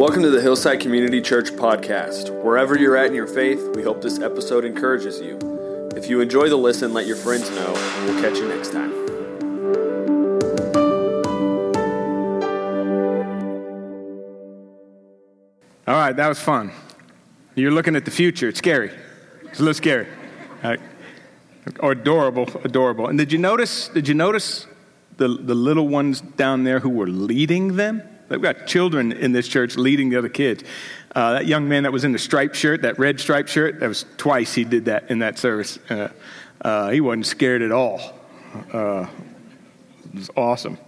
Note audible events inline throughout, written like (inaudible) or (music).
Welcome to the Hillside Community Church podcast. Wherever you're at in your faith, we hope this episode encourages you. If you enjoy the listen, let your friends know, and we'll catch you next time. All right, that was fun. You're looking at the future. It's scary. It's a little scary. Right. Or adorable, adorable. And did you notice? Did you notice the the little ones down there who were leading them? They've got children in this church leading the other kids. Uh, that young man that was in the striped shirt, that red striped shirt, that was twice he did that in that service. Uh, uh, he wasn't scared at all. Uh, it was awesome.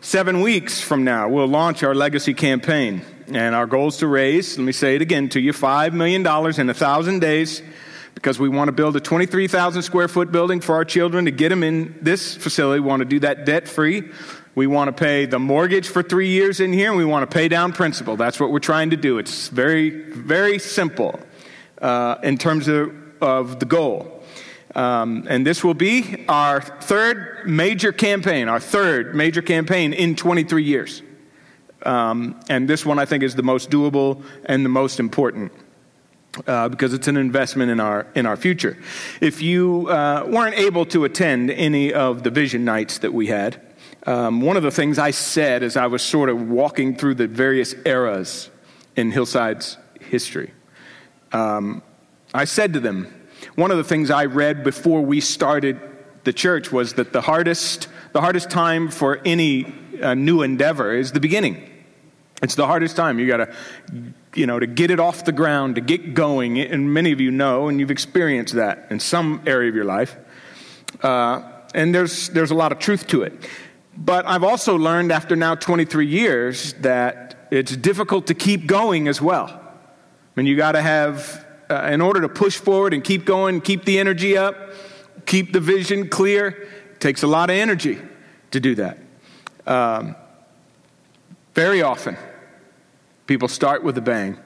Seven weeks from now, we'll launch our legacy campaign. And our goal is to raise, let me say it again to you, $5 million in a 1,000 days because we want to build a 23,000 square foot building for our children to get them in this facility. We want to do that debt free. We want to pay the mortgage for three years in here, and we want to pay down principal. That's what we're trying to do. It's very, very simple uh, in terms of, of the goal. Um, and this will be our third major campaign, our third major campaign in 23 years. Um, and this one I think is the most doable and the most important. Uh, because it's an investment in our in our future. If you uh, weren't able to attend any of the vision nights that we had, um, one of the things I said as I was sort of walking through the various eras in Hillside's history, um, I said to them, one of the things I read before we started the church was that the hardest the hardest time for any uh, new endeavor is the beginning. It's the hardest time. You got to, you know, to get it off the ground, to get going. And many of you know, and you've experienced that in some area of your life. Uh, and there's there's a lot of truth to it. But I've also learned after now 23 years that it's difficult to keep going as well. I mean, you got to have, uh, in order to push forward and keep going, keep the energy up, keep the vision clear, it takes a lot of energy to do that. Um, very often, people start with a bang,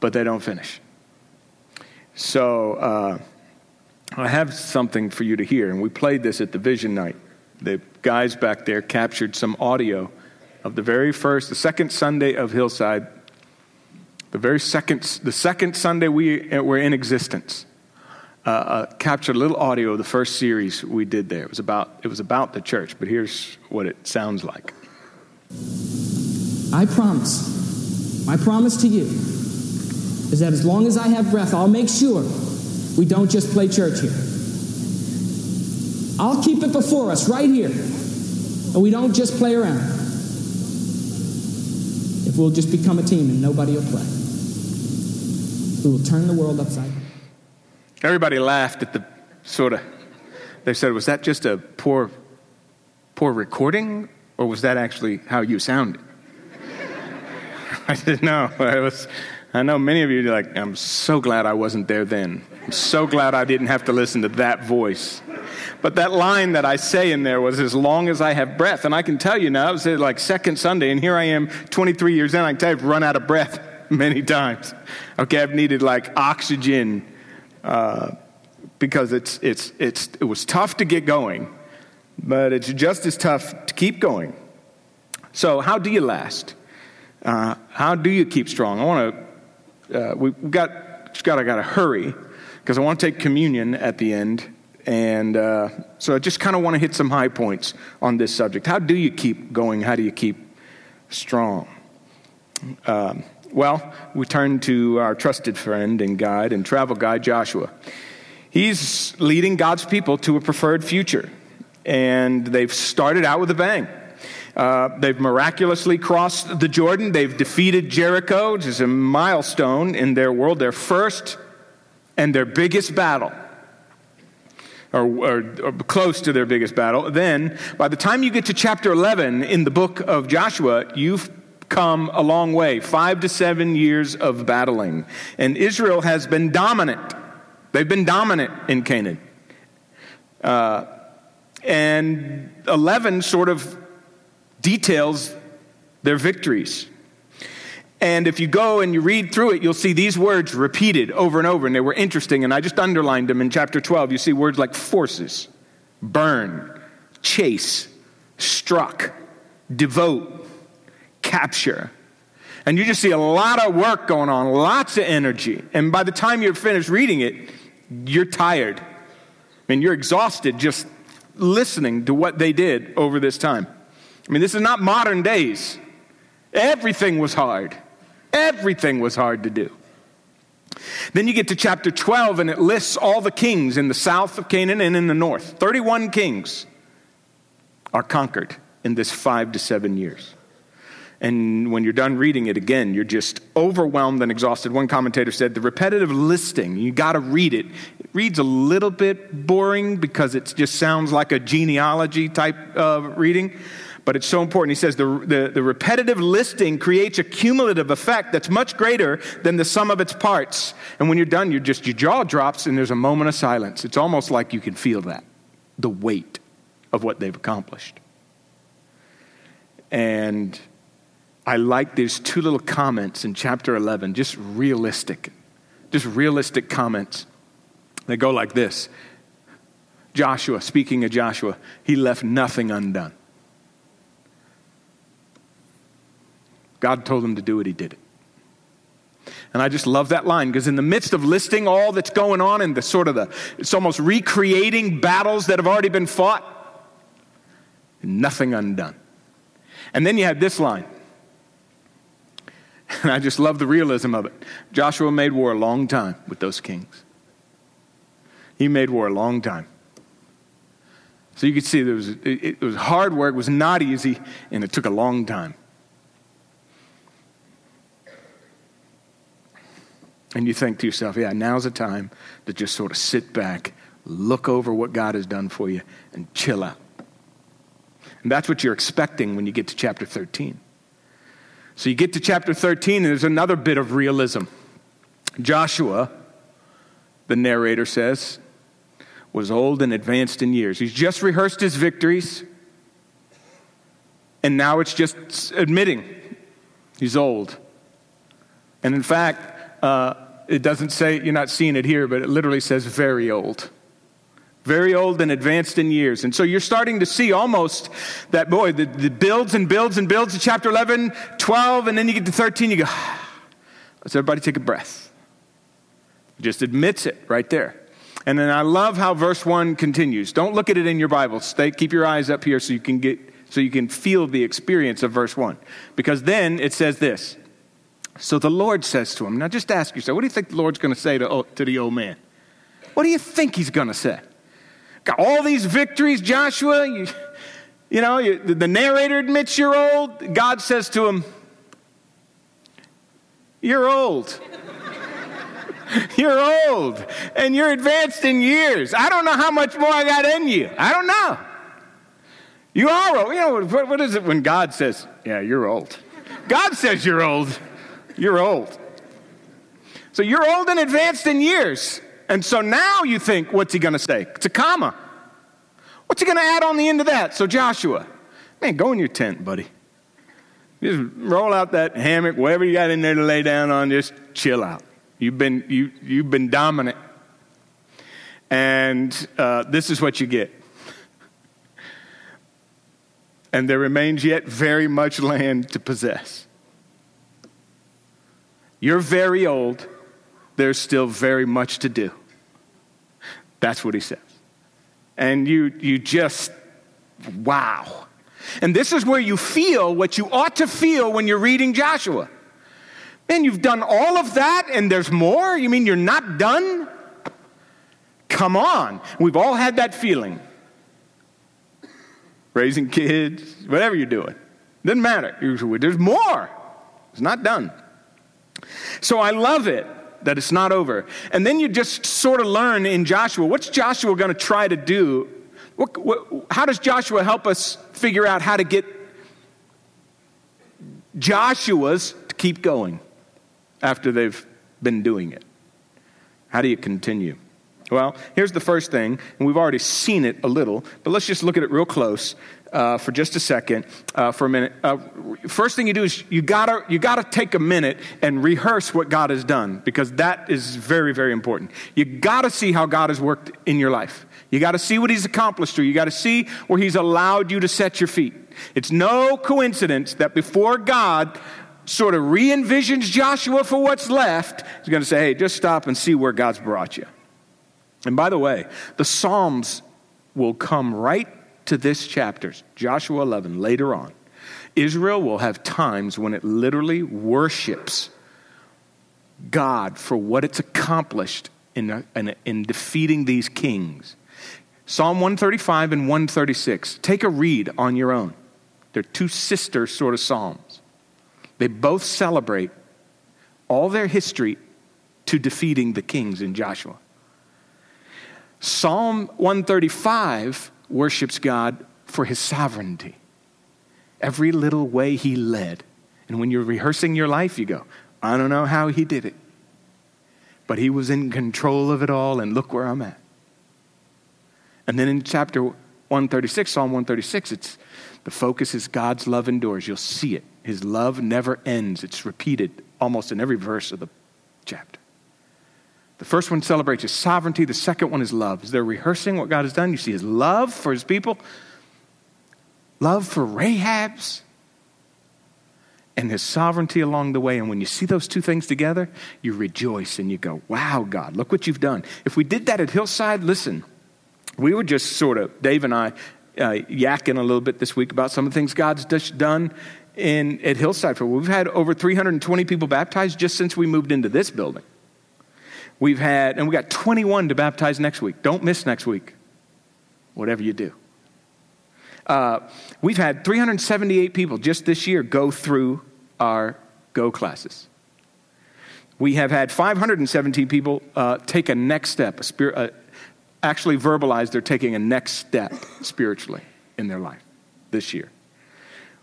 but they don't finish. So, uh, I have something for you to hear, and we played this at the Vision Night. The guys back there captured some audio of the very first, the second Sunday of Hillside, the very second, the second Sunday we were in existence. Uh, uh, captured a little audio of the first series we did there. It was about it was about the church, but here's what it sounds like. I promise, my promise to you is that as long as I have breath, I'll make sure we don't just play church here. I'll keep it before us right here, and we don't just play around. If we'll just become a team and nobody will play, we will turn the world upside down. Everybody laughed at the sort of. They said, "Was that just a poor, poor recording, or was that actually how you sounded?" (laughs) I said, "No, I was." I know many of you are like, "I'm so glad I wasn't there then. I'm so glad I didn't have to listen to that voice." But that line that I say in there was as long as I have breath. And I can tell you now, it was like second Sunday, and here I am 23 years in. I can tell you I've run out of breath (laughs) many times. Okay, I've needed like oxygen uh, because it's, it's, it's, it was tough to get going, but it's just as tough to keep going. So, how do you last? Uh, how do you keep strong? I want to, uh, we've got, got, I got to hurry because I want to take communion at the end. And uh, so I just kind of want to hit some high points on this subject. How do you keep going? How do you keep strong? Um, well, we turn to our trusted friend and guide and travel guide, Joshua. He's leading God's people to a preferred future, and they've started out with a bang. Uh, they've miraculously crossed the Jordan. They've defeated Jericho, which is a milestone in their world, their first and their biggest battle or, or, or, close to their biggest battle. Then, by the time you get to chapter 11 in the book of Joshua, you've come a long way five to seven years of battling. And Israel has been dominant. They've been dominant in Canaan. Uh, and 11 sort of details their victories. And if you go and you read through it, you'll see these words repeated over and over, and they were interesting, and I just underlined them in chapter 12. You see words like forces, burn, chase, struck, devote, capture, And you just see a lot of work going on, lots of energy. And by the time you're finished reading it, you're tired. I mean, you're exhausted just listening to what they did over this time. I mean, this is not modern days. Everything was hard. Everything was hard to do. Then you get to chapter 12, and it lists all the kings in the south of Canaan and in the north. 31 kings are conquered in this five to seven years. And when you're done reading it again, you're just overwhelmed and exhausted. One commentator said the repetitive listing, you got to read it. It reads a little bit boring because it just sounds like a genealogy type of reading but it's so important. He says the, the, the, repetitive listing creates a cumulative effect that's much greater than the sum of its parts. And when you're done, you're just, your jaw drops and there's a moment of silence. It's almost like you can feel that, the weight of what they've accomplished. And I like these two little comments in chapter 11, just realistic, just realistic comments. They go like this Joshua, speaking of Joshua, he left nothing undone. God told him to do it, he did it. And I just love that line because in the midst of listing all that's going on and the sort of the, it's almost recreating battles that have already been fought, nothing undone. And then you had this line. (laughs) And I just love the realism of it. Joshua made war a long time with those kings. He made war a long time. So you could see there was, it, it was hard work, it was not easy, and it took a long time. And you think to yourself, yeah, now's the time to just sort of sit back, look over what God has done for you, and chill out. And that's what you're expecting when you get to chapter 13. So you get to chapter 13, and there's another bit of realism. Joshua, the narrator says, was old and advanced in years. He's just rehearsed his victories, and now it's just admitting he's old. And in fact, uh, it doesn't say, you're not seeing it here, but it literally says very old. Very old and advanced in years. And so you're starting to see almost that, boy, the, the builds and builds and builds to chapter 11, 12, and then you get to 13, you go, let's everybody take a breath. Just admits it right there. And then I love how verse 1 continues. Don't look at it in your Bible. Stay, keep your eyes up here so you can get so you can feel the experience of verse 1. Because then it says this so the Lord says to him, Now just ask yourself, what do you think the Lord's going to say to, oh, to the old man? What do you think he's going to say? Got all these victories, Joshua. You, you know, you, the narrator admits you're old. God says to him, You're old. (laughs) you're old. And you're advanced in years. I don't know how much more I got in you. I don't know. You are old. You know, what, what is it when God says, Yeah, you're old? God says you're old. You're old. So you're old and advanced in years. And so now you think, what's he going to say? It's a comma. What's he going to add on the end of that? So Joshua, man, go in your tent, buddy. Just roll out that hammock, whatever you got in there to lay down on, just chill out. You've been, you, you've been dominant. And uh, this is what you get. and there remains yet very much land to possess. You're very old. There's still very much to do. That's what he says. And you, you just, wow. And this is where you feel what you ought to feel when you're reading Joshua. Man, you've done all of that and there's more? You mean you're not done? Come on. We've all had that feeling. Raising kids, whatever you're doing. Doesn't matter. There's more. It's not done. So I love it that it's not over. And then you just sort of learn in Joshua what's Joshua going to try to do? What, what, how does Joshua help us figure out how to get Joshua's to keep going after they've been doing it? How do you continue? Well, here's the first thing, and we've already seen it a little, but let's just look at it real close uh, for just a second, uh, for a minute. Uh, first thing you do is you gotta you gotta take a minute and rehearse what God has done because that is very very important. You gotta see how God has worked in your life. You gotta see what He's accomplished through. You gotta see where He's allowed you to set your feet. It's no coincidence that before God sort of re envisions Joshua for what's left, he's going to say, hey, just stop and see where God's brought you. And by the way, the Psalms will come right to this chapter, Joshua 11, later on. Israel will have times when it literally worships God for what it's accomplished in, in, in defeating these kings. Psalm 135 and 136. Take a read on your own. They're two sister sort of psalms. They both celebrate all their history to defeating the kings in Joshua. Psalm 135 worships God for his sovereignty. Every little way he led. And when you're rehearsing your life, you go, I don't know how he did it, but he was in control of it all, and look where I'm at. And then in chapter 136, Psalm 136, it's the focus is God's love endures. You'll see it. His love never ends. It's repeated almost in every verse of the chapter. The first one celebrates his sovereignty, the second one is love. As they're rehearsing what God has done, you see his love for his people, love for Rahab's, and his sovereignty along the way. And when you see those two things together, you rejoice and you go, Wow, God, look what you've done. If we did that at Hillside, listen, we were just sort of, Dave and I, uh, yakking a little bit this week about some of the things God's done in, at Hillside. For we've had over 320 people baptized just since we moved into this building. We've had, and we got 21 to baptize next week. Don't miss next week, whatever you do. Uh, we've had 378 people just this year go through our Go classes. We have had 517 people uh, take a next step, a uh, actually verbalize they're taking a next step spiritually in their life this year.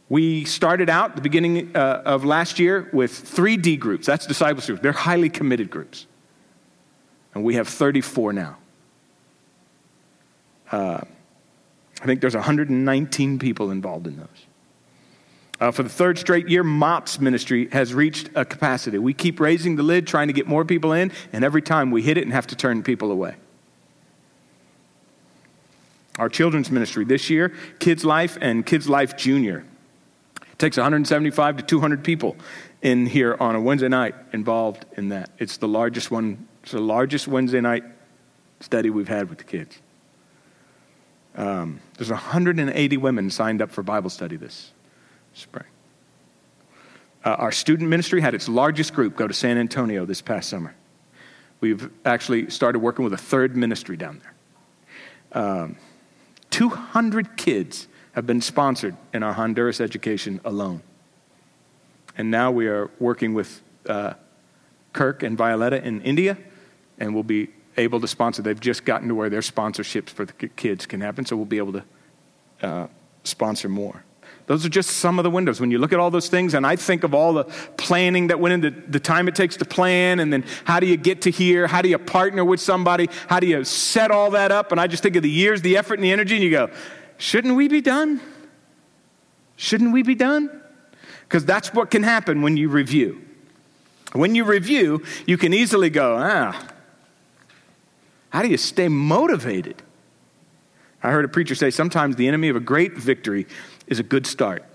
We started out the beginning uh, of last year with three D groups. That's discipleship. They're highly committed groups and we have 34 now. Uh, I think there's 119 people involved in those. Uh, for the third straight year, MOPS ministry has reached a capacity. We keep raising the lid, trying to get more people in, and every time we hit it and have to turn people away. Our children's ministry this year, Kids Life and Kids Life Junior, takes 175 to 200 people in here on a Wednesday night involved in that. It's the largest one it's the largest Wednesday night study we've had with the kids. Um, there's 180 women signed up for Bible study this spring. Uh, our student ministry had its largest group go to San Antonio this past summer. We've actually started working with a third ministry down there. Um, 200 kids have been sponsored in our Honduras education alone. And now we are working with uh, Kirk and Violetta in India and we'll be able to sponsor. They've just gotten to where their sponsorships for the kids can happen, so we'll be able to uh, sponsor more. Those are just some of the windows. When you look at all those things, and I think of all the planning that went into the time it takes to plan, and then how do you get to here? How do you partner with somebody? How do you set all that up? And I just think of the years, the effort, and the energy, and you go, shouldn't we be done? Shouldn't we be done? Because that's what can happen when you review. When you review, you can easily go, ah, how do you stay motivated? I heard a preacher say sometimes the enemy of a great victory is a good start.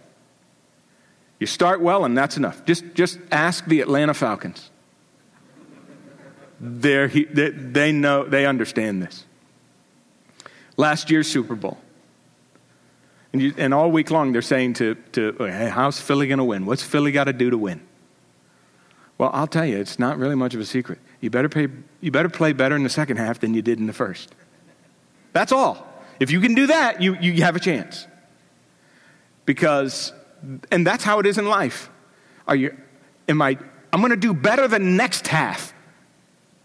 You start well, and that's enough. Just, just ask the Atlanta Falcons. They're, they, they know, they understand this. Last year's Super Bowl. And, you, and all week long, they're saying to, to hey, how's Philly going to win? What's Philly got to do to win? Well, I'll tell you, it's not really much of a secret. You better, pay, you better play better in the second half than you did in the first. That's all. If you can do that, you, you have a chance. Because, and that's how it is in life. Are you, am I, I'm going to do better the next half.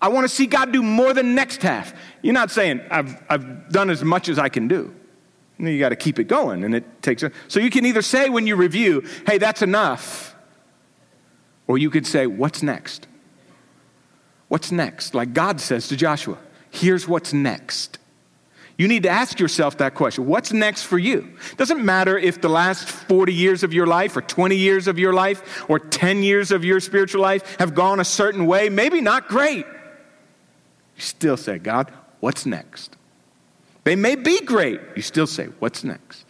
I want to see God do more than next half. You're not saying, I've, I've done as much as I can do. You got to keep it going, and it takes. A, so you can either say when you review, "Hey, that's enough," Or you could say, What's next? What's next? Like God says to Joshua, Here's what's next. You need to ask yourself that question. What's next for you? Doesn't matter if the last 40 years of your life, or 20 years of your life, or 10 years of your spiritual life have gone a certain way, maybe not great. You still say, God, what's next? They may be great. You still say, what's next?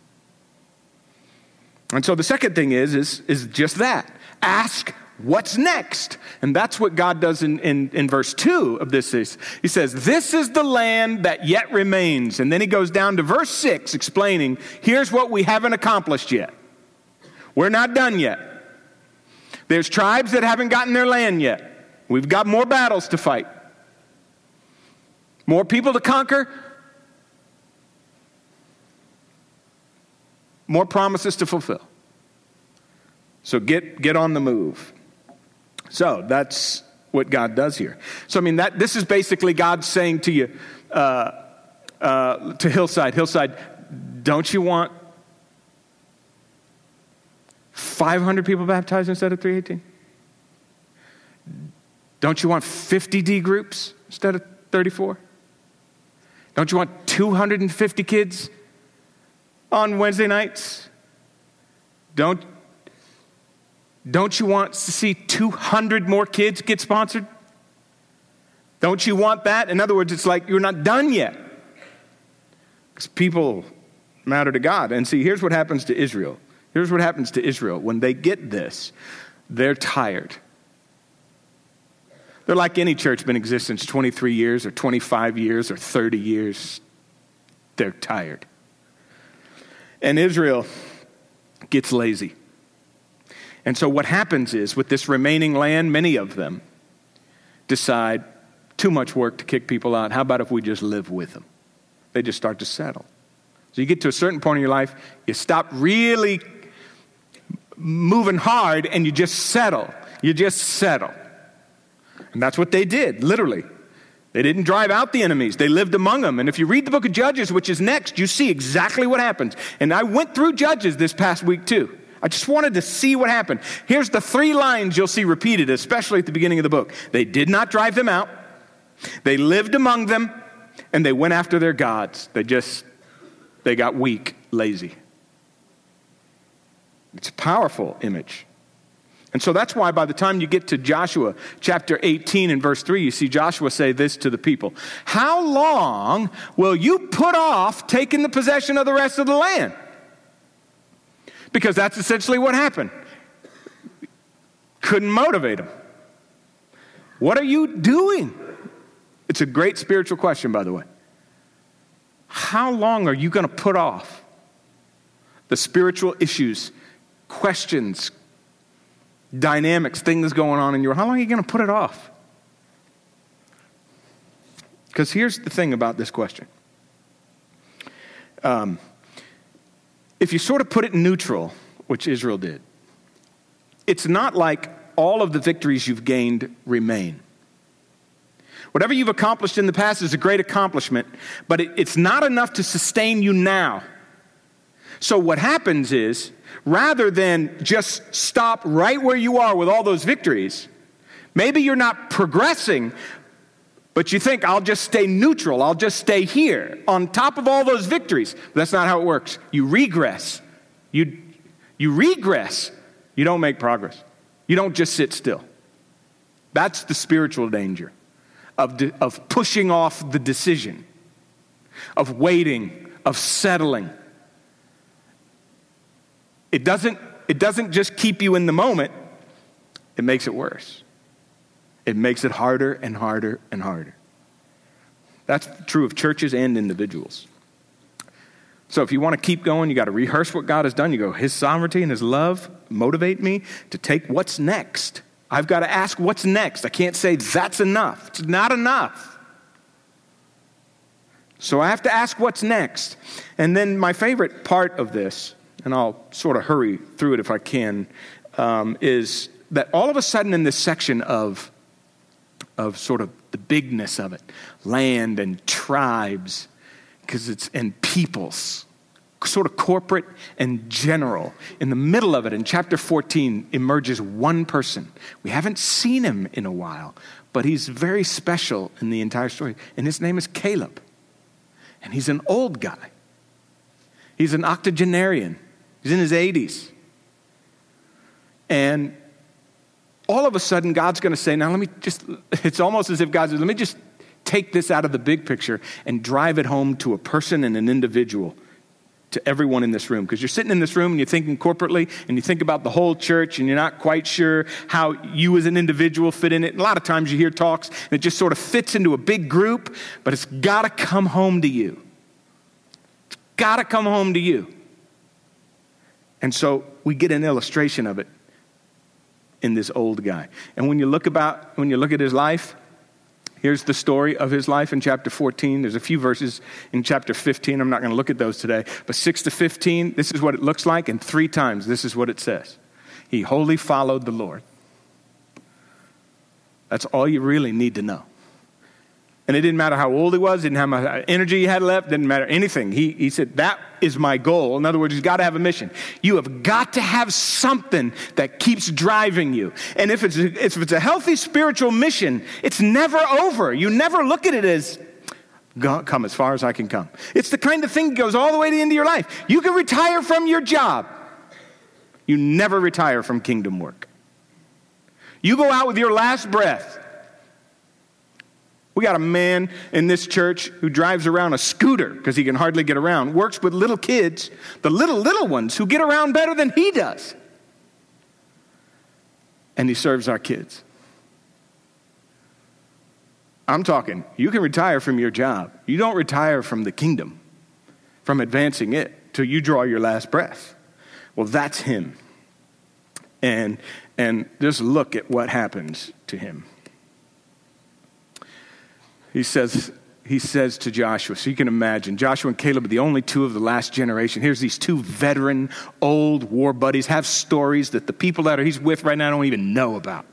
And so the second thing is, is, is just that Ask what's next. And that's what God does in, in, in verse 2 of this. Is, he says, This is the land that yet remains. And then he goes down to verse 6, explaining, Here's what we haven't accomplished yet. We're not done yet. There's tribes that haven't gotten their land yet. We've got more battles to fight, more people to conquer, more promises to fulfill. So get, get on the move. So that's what God does here. So, I mean, that, this is basically God saying to you, uh, uh, to Hillside, Hillside, don't you want 500 people baptized instead of 318? Don't you want 50 D groups instead of 34? Don't you want 250 kids on Wednesday nights? Don't, don't you want to see 200 more kids get sponsored? Don't you want that? In other words, it's like you're not done yet. Because people matter to God. And see, here's what happens to Israel. Here's what happens to Israel. When they get this, they're tired. They're like any church been in existence 23 years or 25 years or 30 years. They're tired. And Israel gets lazy. And so what happens is, with this remaining land, many of them decide too much work to kick people out. How about if we just live with them? They just start to settle. So you get to a certain point in your life, you stop really moving hard and you just settle. You just settle. And that's what they did, literally. They didn't drive out the enemies, they lived among them. And if you read the book of Judges, which is next, you see exactly what happens. And I went through Judges this past week too. I just wanted to see what happened. Here's the three lines you'll see repeated, especially at the beginning of the book. They did not drive them out, they lived among them, and they went after their gods. They just, they got weak, lazy. It's a powerful image. And so that's why by the time you get to Joshua chapter 18 and verse 3, you see Joshua say this to the people How long will you put off taking the possession of the rest of the land? Because that's essentially what happened. Couldn't motivate them. What are you doing? It's a great spiritual question, by the way. How long are you going to put off the spiritual issues, questions, dynamics, things going on in your How long are you going to put it off? Because here's the thing about this question. Um, if you sort of put it neutral, which Israel did, it's not like all of the victories you've gained remain. Whatever you've accomplished in the past is a great accomplishment, but it, it's not enough to sustain you now. So, what happens is rather than just stop right where you are with all those victories, maybe you're not progressing, but you think, I'll just stay neutral, I'll just stay here on top of all those victories. But that's not how it works. You regress. You, you regress. You don't make progress. You don't just sit still. That's the spiritual danger of, de- of pushing off the decision, of waiting, of settling it doesn't, it doesn't just keep you in the moment, it makes it worse. It makes it harder and harder and harder. That's true of churches and individuals. So if you want to keep going, you got to rehearse what God has done. You go, His sovereignty and His love motivate me to take what's next. I've got to ask what's next. I can't say that's enough. It's not enough. So I have to ask what's next. And then my favorite part of this and I'll sort of hurry through it if I can, um, is that all of a sudden in this section of, of sort of the bigness of it, land and tribes, because it's and peoples, sort of corporate and general. In the middle of it, in chapter 14, emerges one person. We haven't seen him in a while, but he's very special in the entire story, and his name is Caleb. And he's an old guy. He's an octogenarian. He's in his 80s. And all of a sudden, God's going to say, Now, let me just, it's almost as if God says, Let me just take this out of the big picture and drive it home to a person and an individual. to everyone in this room because you're sitting in this room and you're thinking corporately and you think about the whole church and you're not quite sure how you as an individual fit in it. And a lot of times you hear talks and it just sort of fits into a big group, but it's got to come home to you. It's got to come home to you. And so we get an illustration of it in this old guy. And when you look about when you look at his life, Here's the story of his life in chapter 14. There's a few verses in chapter 15. I'm not going to look at those today. But 6 to 15, this is what it looks like. And three times, this is what it says He wholly followed the Lord. That's all you really need to know. And it didn't matter how old he was, didn't have much energy he had left, didn't matter anything. He, he said, That is my goal. In other words, he's got to have a mission. You have got to have something that keeps driving you. And if it's, a, if it's a healthy spiritual mission, it's never over. You never look at it as, come as far as I can come. It's the kind of thing that goes all the way to the end of your life. You can retire from your job, you never retire from kingdom work. You go out with your last breath. We got a man in this church who drives around a scooter because he can hardly get around, works with little kids, the little, little ones who get around better than he does. And he serves our kids. I'm talking, you can retire from your job. You don't retire from the kingdom, from advancing it till you draw your last breath. Well, that's him. And, and just look at what happens to him he says, he says to Joshua, so you can imagine, Joshua and Caleb are the only two of the last generation. Here's these two veteran, old war buddies, have stories that the people that are he's with right now don't even know about.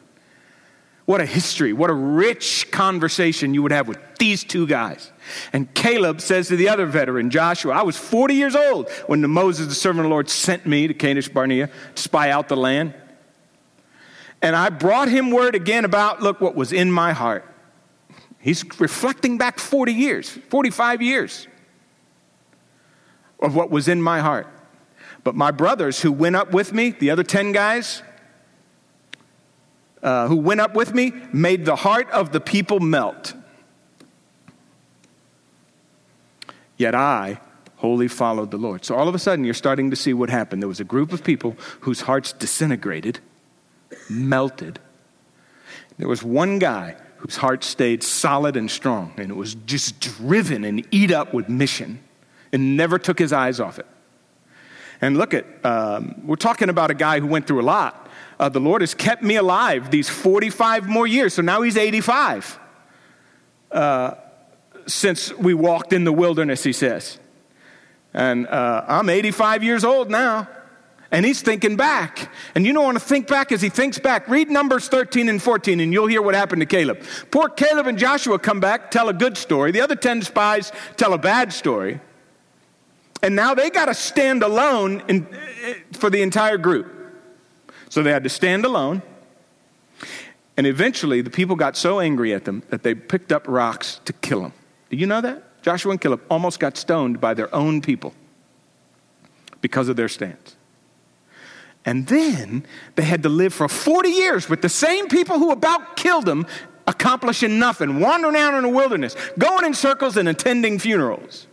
What a history, what a rich conversation you would have with these two guys. And Caleb says to the other veteran, Joshua, I was 40 years old when the Moses, the servant of the Lord, sent me to Kadesh Barnea to spy out the land. And I brought him word again about, look, what was in my heart. He's reflecting back 40 years, 45 years of what was in my heart. But my brothers who went up with me, the other 10 guys uh, who went up with me, made the heart of the people melt. Yet I wholly followed the Lord. So all of a sudden, you're starting to see what happened. There was a group of people whose hearts disintegrated, melted. There was one guy whose heart stayed solid and strong, and it was just driven and eat up with mission and never took his eyes off it. And look at, um, we're talking about a guy who went through a lot. Uh, the Lord has kept me alive these 45 more years, so now he's 85. Uh, since we walked in the wilderness, he says. And uh, I'm 85 years old now. And he's thinking back. And you don't want to think back as he thinks back. Read Numbers 13 and 14, and you'll hear what happened to Caleb. Poor Caleb and Joshua come back, tell a good story. The other 10 spies tell a bad story. And now they got to stand alone in, for the entire group. So they had to stand alone. And eventually, the people got so angry at them that they picked up rocks to kill them. Do you know that? Joshua and Caleb almost got stoned by their own people because of their stance. And then they had to live for 40 years with the same people who about killed them, accomplishing nothing, wandering out in the wilderness, going in circles and attending funerals.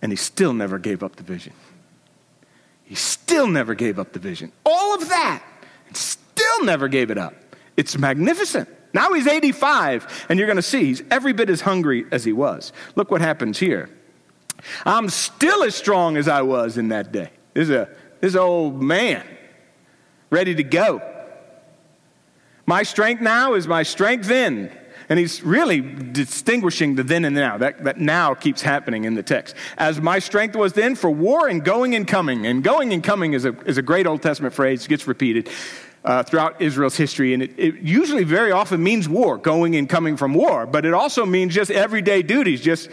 And he still never gave up the vision. He still never gave up the vision. All of that, and still never gave it up. It's magnificent. Now he's 85, and you're going to see he's every bit as hungry as he was. Look what happens here. I'm still as strong as I was in that day. This is a this old man ready to go. My strength now is my strength then. And he's really distinguishing the then and now. That, that now keeps happening in the text. As my strength was then for war and going and coming. And going and coming is a, is a great Old Testament phrase, it gets repeated uh, throughout Israel's history. And it, it usually very often means war, going and coming from war. But it also means just everyday duties, just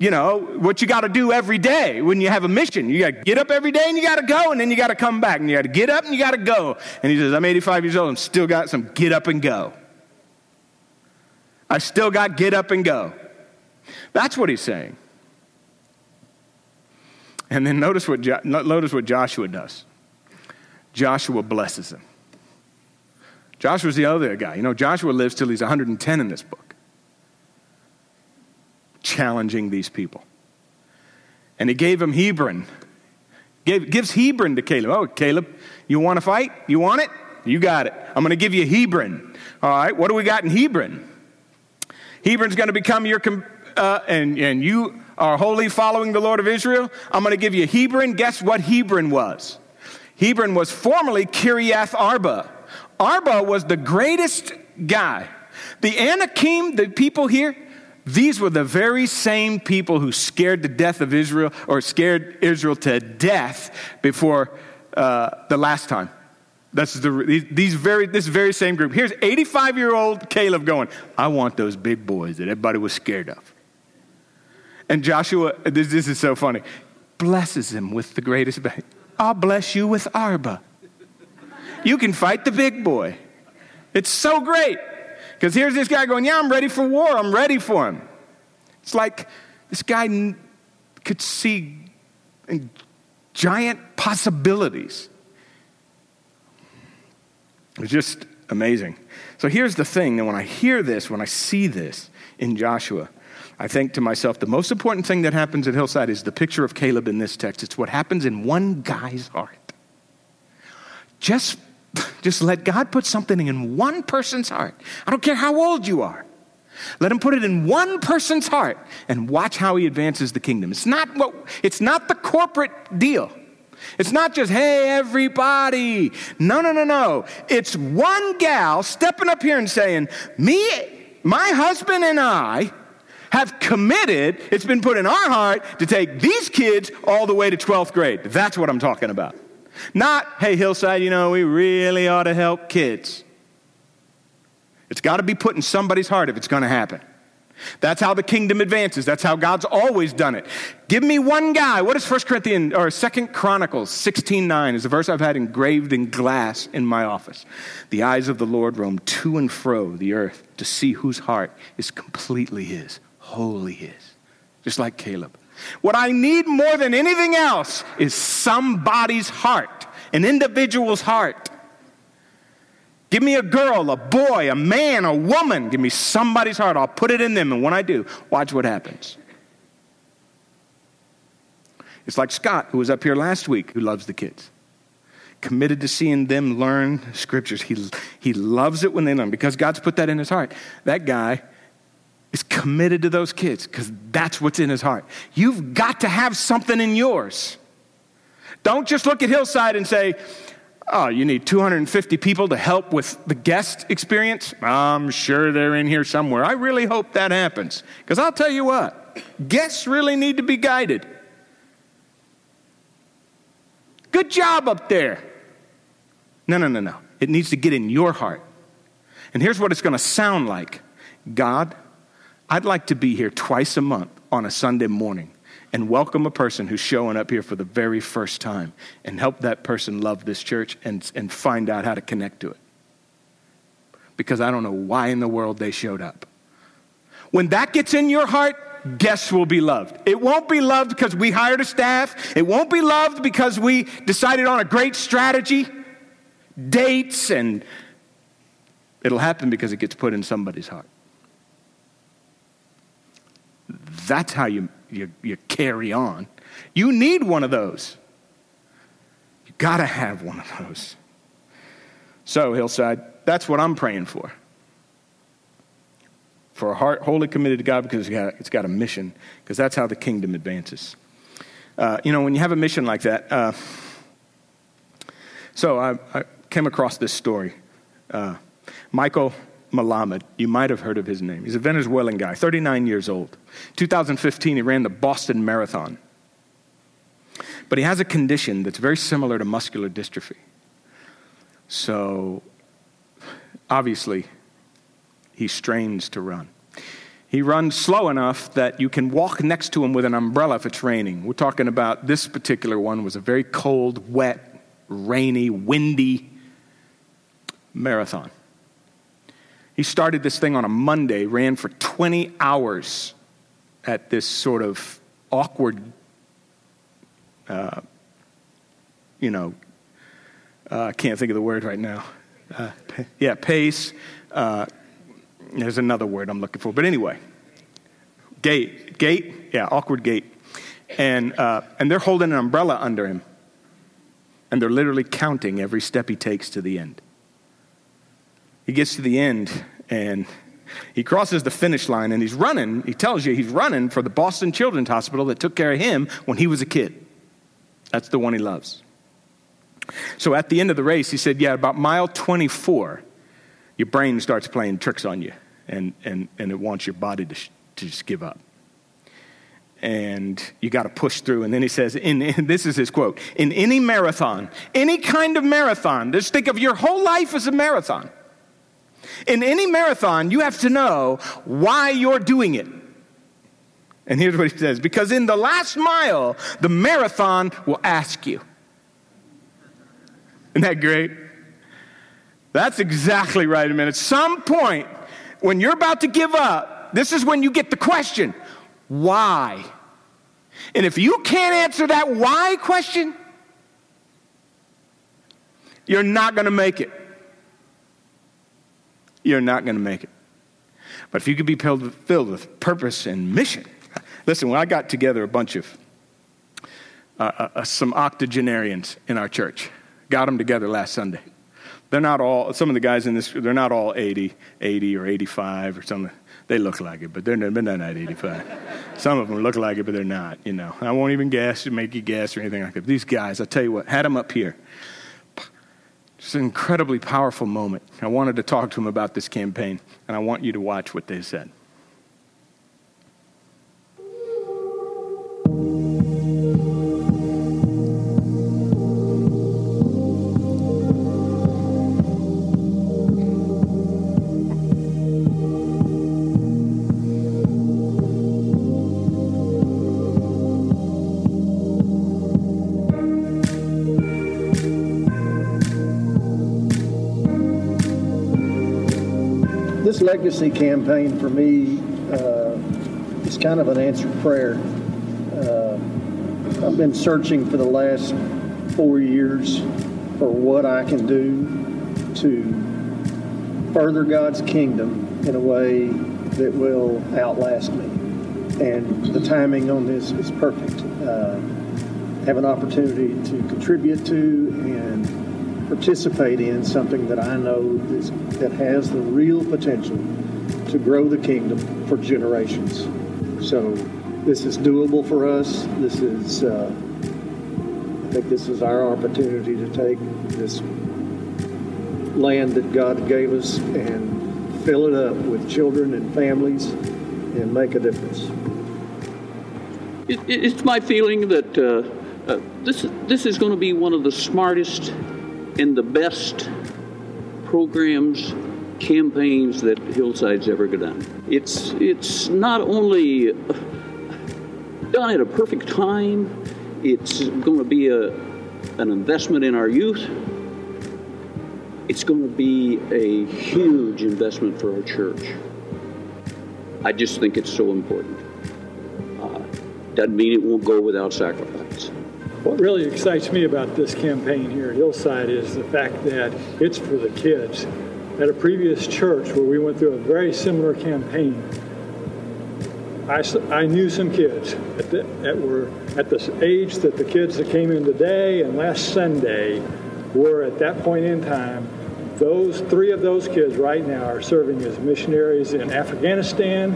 you know, what you got to do every day when you have a mission. You got to get up every day and you got to go, and then you got to come back, and you got to get up and you got to go. And he says, I'm 85 years old and still got some get up and go. I still got get up and go. That's what he's saying. And then notice what, jo- notice what Joshua does. Joshua blesses him. Joshua's the other guy. You know, Joshua lives till he's 110 in this book challenging these people. And he gave him Hebron. Gave, gives Hebron to Caleb. Oh, Caleb, you want to fight? You want it? You got it. I'm going to give you Hebron. All right, what do we got in Hebron? Hebron's going to become your, uh, and, and you are wholly following the Lord of Israel. I'm going to give you Hebron. Guess what Hebron was? Hebron was formerly Kiriath Arba. Arba was the greatest guy. The Anakim, the people here, these were the very same people who scared the death of Israel or scared Israel to death before uh, the last time. That's the, these very, this very same group. Here's 85 year old Caleb going, I want those big boys that everybody was scared of. And Joshua, this, this is so funny, blesses him with the greatest. I'll bless you with Arba. You can fight the big boy. It's so great. Because here's this guy going, Yeah, I'm ready for war. I'm ready for him. It's like this guy could see uh, giant possibilities. It was just amazing. So here's the thing that when I hear this, when I see this in Joshua, I think to myself, the most important thing that happens at Hillside is the picture of Caleb in this text. It's what happens in one guy's heart. Just (laughs) just let God put something in one person's heart. I don't care how old you are. Let him put it in one person's heart and watch how he advances the kingdom. It's not what it's not the corporate deal. It's not just, hey, everybody. No, no, no, no. It's one gal stepping up here and saying, me, my husband and I have committed, it's been put in our heart to take these kids all the way to 12th grade. That's what I'm talking about. Not, hey, Hillside, you know, we really ought to help kids. It's got to be put in somebody's heart if it's going to happen. That's how the kingdom advances. That's how God's always done it. Give me one guy. What is 1 Corinthians or 2 Chronicles 16:9 is a verse I've had engraved in glass in my office. The eyes of the Lord roam to and fro the earth to see whose heart is completely his, wholly his. Just like Caleb. What I need more than anything else is somebody's heart, an individual's heart. Give me a girl, a boy, a man, a woman. Give me somebody's heart. I'll put it in them. And when I do, watch what happens. It's like Scott, who was up here last week, who loves the kids. Committed to seeing them learn scriptures. He, he loves it when they learn because God's put that in his heart. That guy is committed to those kids because that's what's in his heart. You've got to have something in yours. Don't just look at Hillside and say, oh, you need 250 people to help with the guest experience. I'm sure they're in here somewhere. I really hope that happens because I'll tell you what, guests really need to be guided. Good job up there. No, no, no, no. It needs to get in your heart. And here's what it's going to sound like God, I'd like to be here twice a month on a Sunday morning and welcome a person who's showing up here for the very first time and help that person love this church and, and find out how to connect to it. Because I don't know why in the world they showed up. When that gets in your heart, guests will be loved. It won't be loved because we hired a staff. It won't be loved because we decided on a great strategy, dates, and it'll happen because it gets put in somebody's heart. That's how you, you, you carry on. You need one of those. You got to have one of those. So, Hillside, that's what I'm praying for. For a heart wholly committed to God because it's got, it's got a mission, because that's how the kingdom advances. Uh, you know, when you have a mission like that, uh, so I, I, came across this story. Uh, Maickel Melamed. You might have heard of his name. He's a Venezuelan guy, 39 years old. 2015, he ran the Boston Marathon. But he has a condition that's very similar to muscular dystrophy. So, obviously, he strains to run. He runs slow enough that you can walk next to him with an umbrella if it's raining. We're talking about this particular one was a very cold, wet, rainy, windy marathon. He started this thing on a Monday, ran for 20 hours at this sort of awkward, uh, you know, uh, I uh, can't think of the word right now. Uh, yeah, pace. Uh, there's another word I'm looking for. But anyway, gait. Gait? Yeah, awkward gait. And, uh, and they're holding an umbrella under him. And they're literally counting every step he takes to the end. He gets to the end and he crosses the finish line and he's running. He tells you he's running for the Boston Children's Hospital that took care of him when he was a kid. That's the one he loves. So at the end of the race, he said, Yeah, about mile 24, your brain starts playing tricks on you and, and, and it wants your body to, sh- to just give up. And you got to push through. And then he says, in, in, This is his quote In any marathon, any kind of marathon, just think of your whole life as a marathon. In any marathon, you have to know why you're doing it. And here's what he says because in the last mile, the marathon will ask you. Isn't that great? That's exactly right, man. At some point, when you're about to give up, this is when you get the question why? And if you can't answer that why question, you're not going to make it you're not going to make it. But if you could be filled with, purpose and mission. Listen, when I got together a bunch of uh, uh, uh, some octogenarians in our church, got them together last Sunday. They're not all, some of the guys in this, they're not all 80, 80 or 85 or something. They look like it, but they're, they're not 85. some of them look like it, but they're not, you know. I won't even guess, make you guess or anything like that. These guys, I tell you what, had them up here. It's an incredibly powerful moment. I wanted to talk to him about this campaign, and I want you to watch what they said. Legacy campaign for me uh, is kind of an answered prayer. Uh, I've been searching for the last four years for what I can do to further God's kingdom in a way that will outlast me. And the timing on this is perfect. Uh, have an opportunity to contribute to and participate in something that I know is, that has the real potential to grow the kingdom for generations. So this is doable for us. This is, uh, I think this is our opportunity to take this land that God gave us and fill it up with children and families and make a difference. It, it's my feeling that uh, uh, this, this is going to be one of the smartest and the best programs, campaigns that Hillside's ever done. It's it's not only done at a perfect time. It's going to be a an investment in our youth. It's going to be a huge investment for our church. I just think it's so important. Uh, doesn't mean it won't go without sacrifice. What really excites me about this campaign here at Hillside is the fact that it's for the kids. At a previous church where we went through a very similar campaign, I, I knew some kids at the, that were at the age that the kids that came in today and last Sunday were at that point in time. Those three of those kids right now are serving as missionaries in Afghanistan,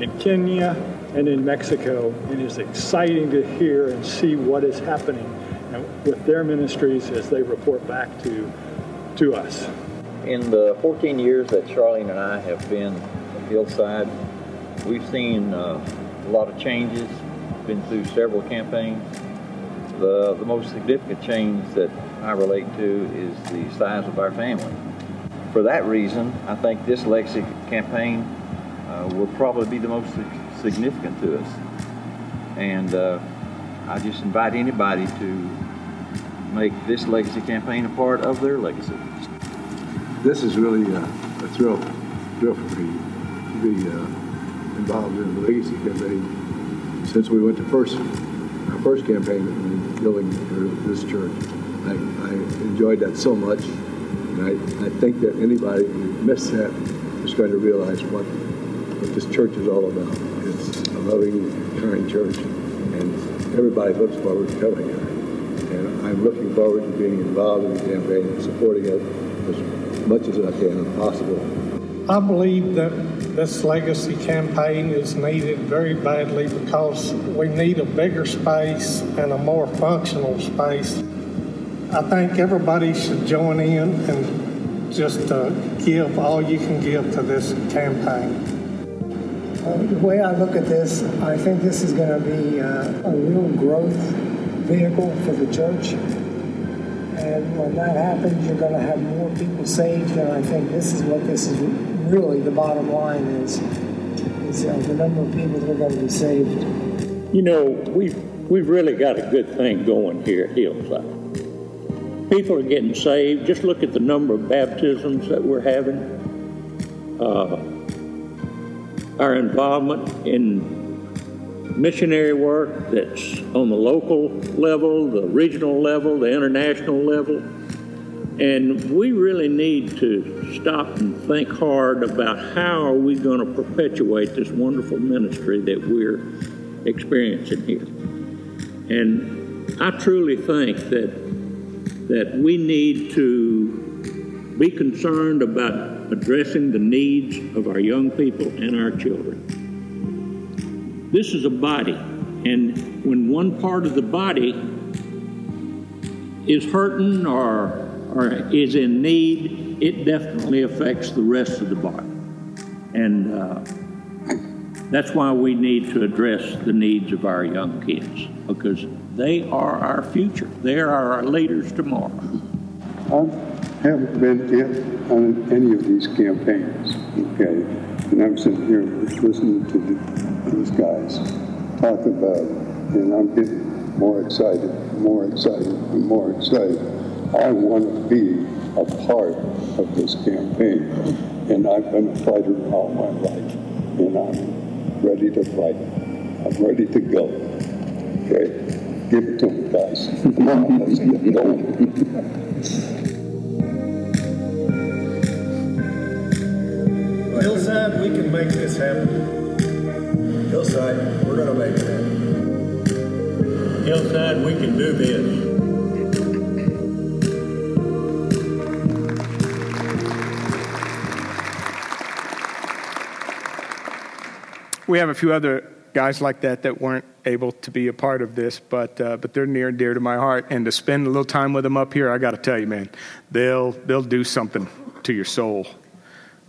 in Kenya, and in Mexico. And it's exciting to hear and see what is happening with their ministries as they report back to, to us. In the 14 years that Charlene and I have been at Hillside, we've seen uh, a lot of changes, been through several campaigns. The, the most significant change that I relate to is the size of our family. For that reason, I think this legacy campaign uh, will probably be the most significant to us. And uh, I just invite anybody to make this legacy campaign a part of their legacy. This is really a, a thrill, thrill for me to be uh, involved in the legacy campaign. Since we went to first, our first campaign in building this church, I, I enjoyed that so much. And I, I think that anybody who missed that is going to realize what, what this church is all about loving, kind church. And everybody looks forward to coming here. And I'm looking forward to being involved in the campaign and supporting it as much as I can if possible. I believe that this legacy campaign is needed very badly because we need a bigger space and a more functional space. I think everybody should join in and just uh, give all you can give to this campaign. The way I look at this, I think this is going to be uh, a real growth vehicle for the church. And when that happens, you're going to have more people saved. And I think this is what this is really the bottom line is, is uh, the number of people that are going to be saved. You know, we've, we've really got a good thing going here at Hillside. People are getting saved. Just look at the number of baptisms that we're having. Uh, our involvement in missionary work that's on the local level, the regional level, the international level. And we really need to stop and think hard about how are we going to perpetuate this wonderful ministry that we're experiencing here. And I truly think that that we need to be concerned about addressing the needs of our young people and our children. This is a body, and when one part of the body is hurting or, or is in need, it definitely affects the rest of the body. And uh, that's why we need to address the needs of our young kids because they are our future. They are our leaders tomorrow haven't been in on any of these campaigns, okay? And I'm sitting here listening to the, these guys talk about it, and I'm getting more excited, more excited, and more excited. I want to be a part of this campaign, and I've been a fighter all my life, and I'm ready to fight. I'm ready to go. Okay? Give it to me, guys. Come on, let's get going. Hillside, we can make this happen. Hillside, we're going to make it happen. Hillside, we can do this. We have a few other guys like that that weren't able to be a part of this, but uh, but they're near and dear to my heart. And to spend a little time with them up here, I got to tell you, man, they'll they'll do something to your soul.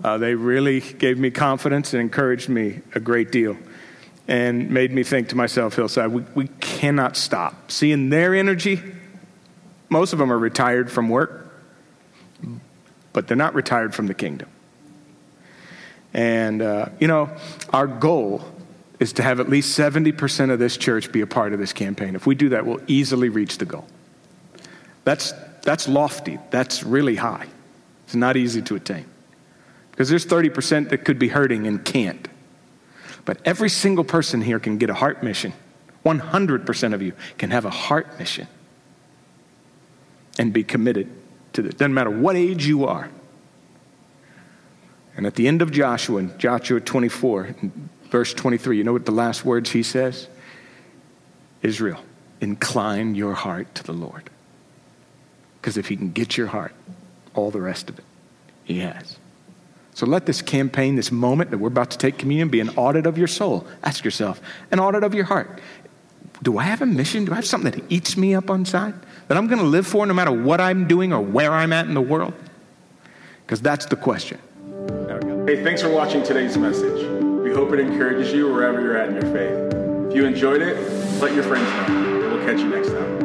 Uh, they really gave me confidence and encouraged me a great deal and made me think to myself, Hillside, we, we cannot stop. Seeing their energy, most of them are retired from work, but they're not retired from the kingdom. And, uh, you know, our goal is to have at least 70% of this church be a part of this campaign. If we do that, we'll easily reach the goal. That's, that's lofty, that's really high. It's not easy to attain. Because there's 30% that could be hurting and can't. But every single person here can get a heart mission. 100% of you can have a heart mission and be committed to this. Doesn't matter what age you are. And at the end of Joshua, in Joshua 24, verse 23, you know what the last words he says? Israel, incline your heart to the Lord. Because if he can get your heart, all the rest of it, he has. So let this campaign, this moment that we're about to take communion, be an audit of your soul. Ask yourself, an audit of your heart. Do I have a mission? Do I have something that eats me up inside that I'm going to live for no matter what I'm doing or where I'm at in the world? Because that's the question. Hey, thanks for watching today's message. We hope it encourages you wherever you're at in your faith. If you enjoyed it, let your friends know. We'll catch you next time.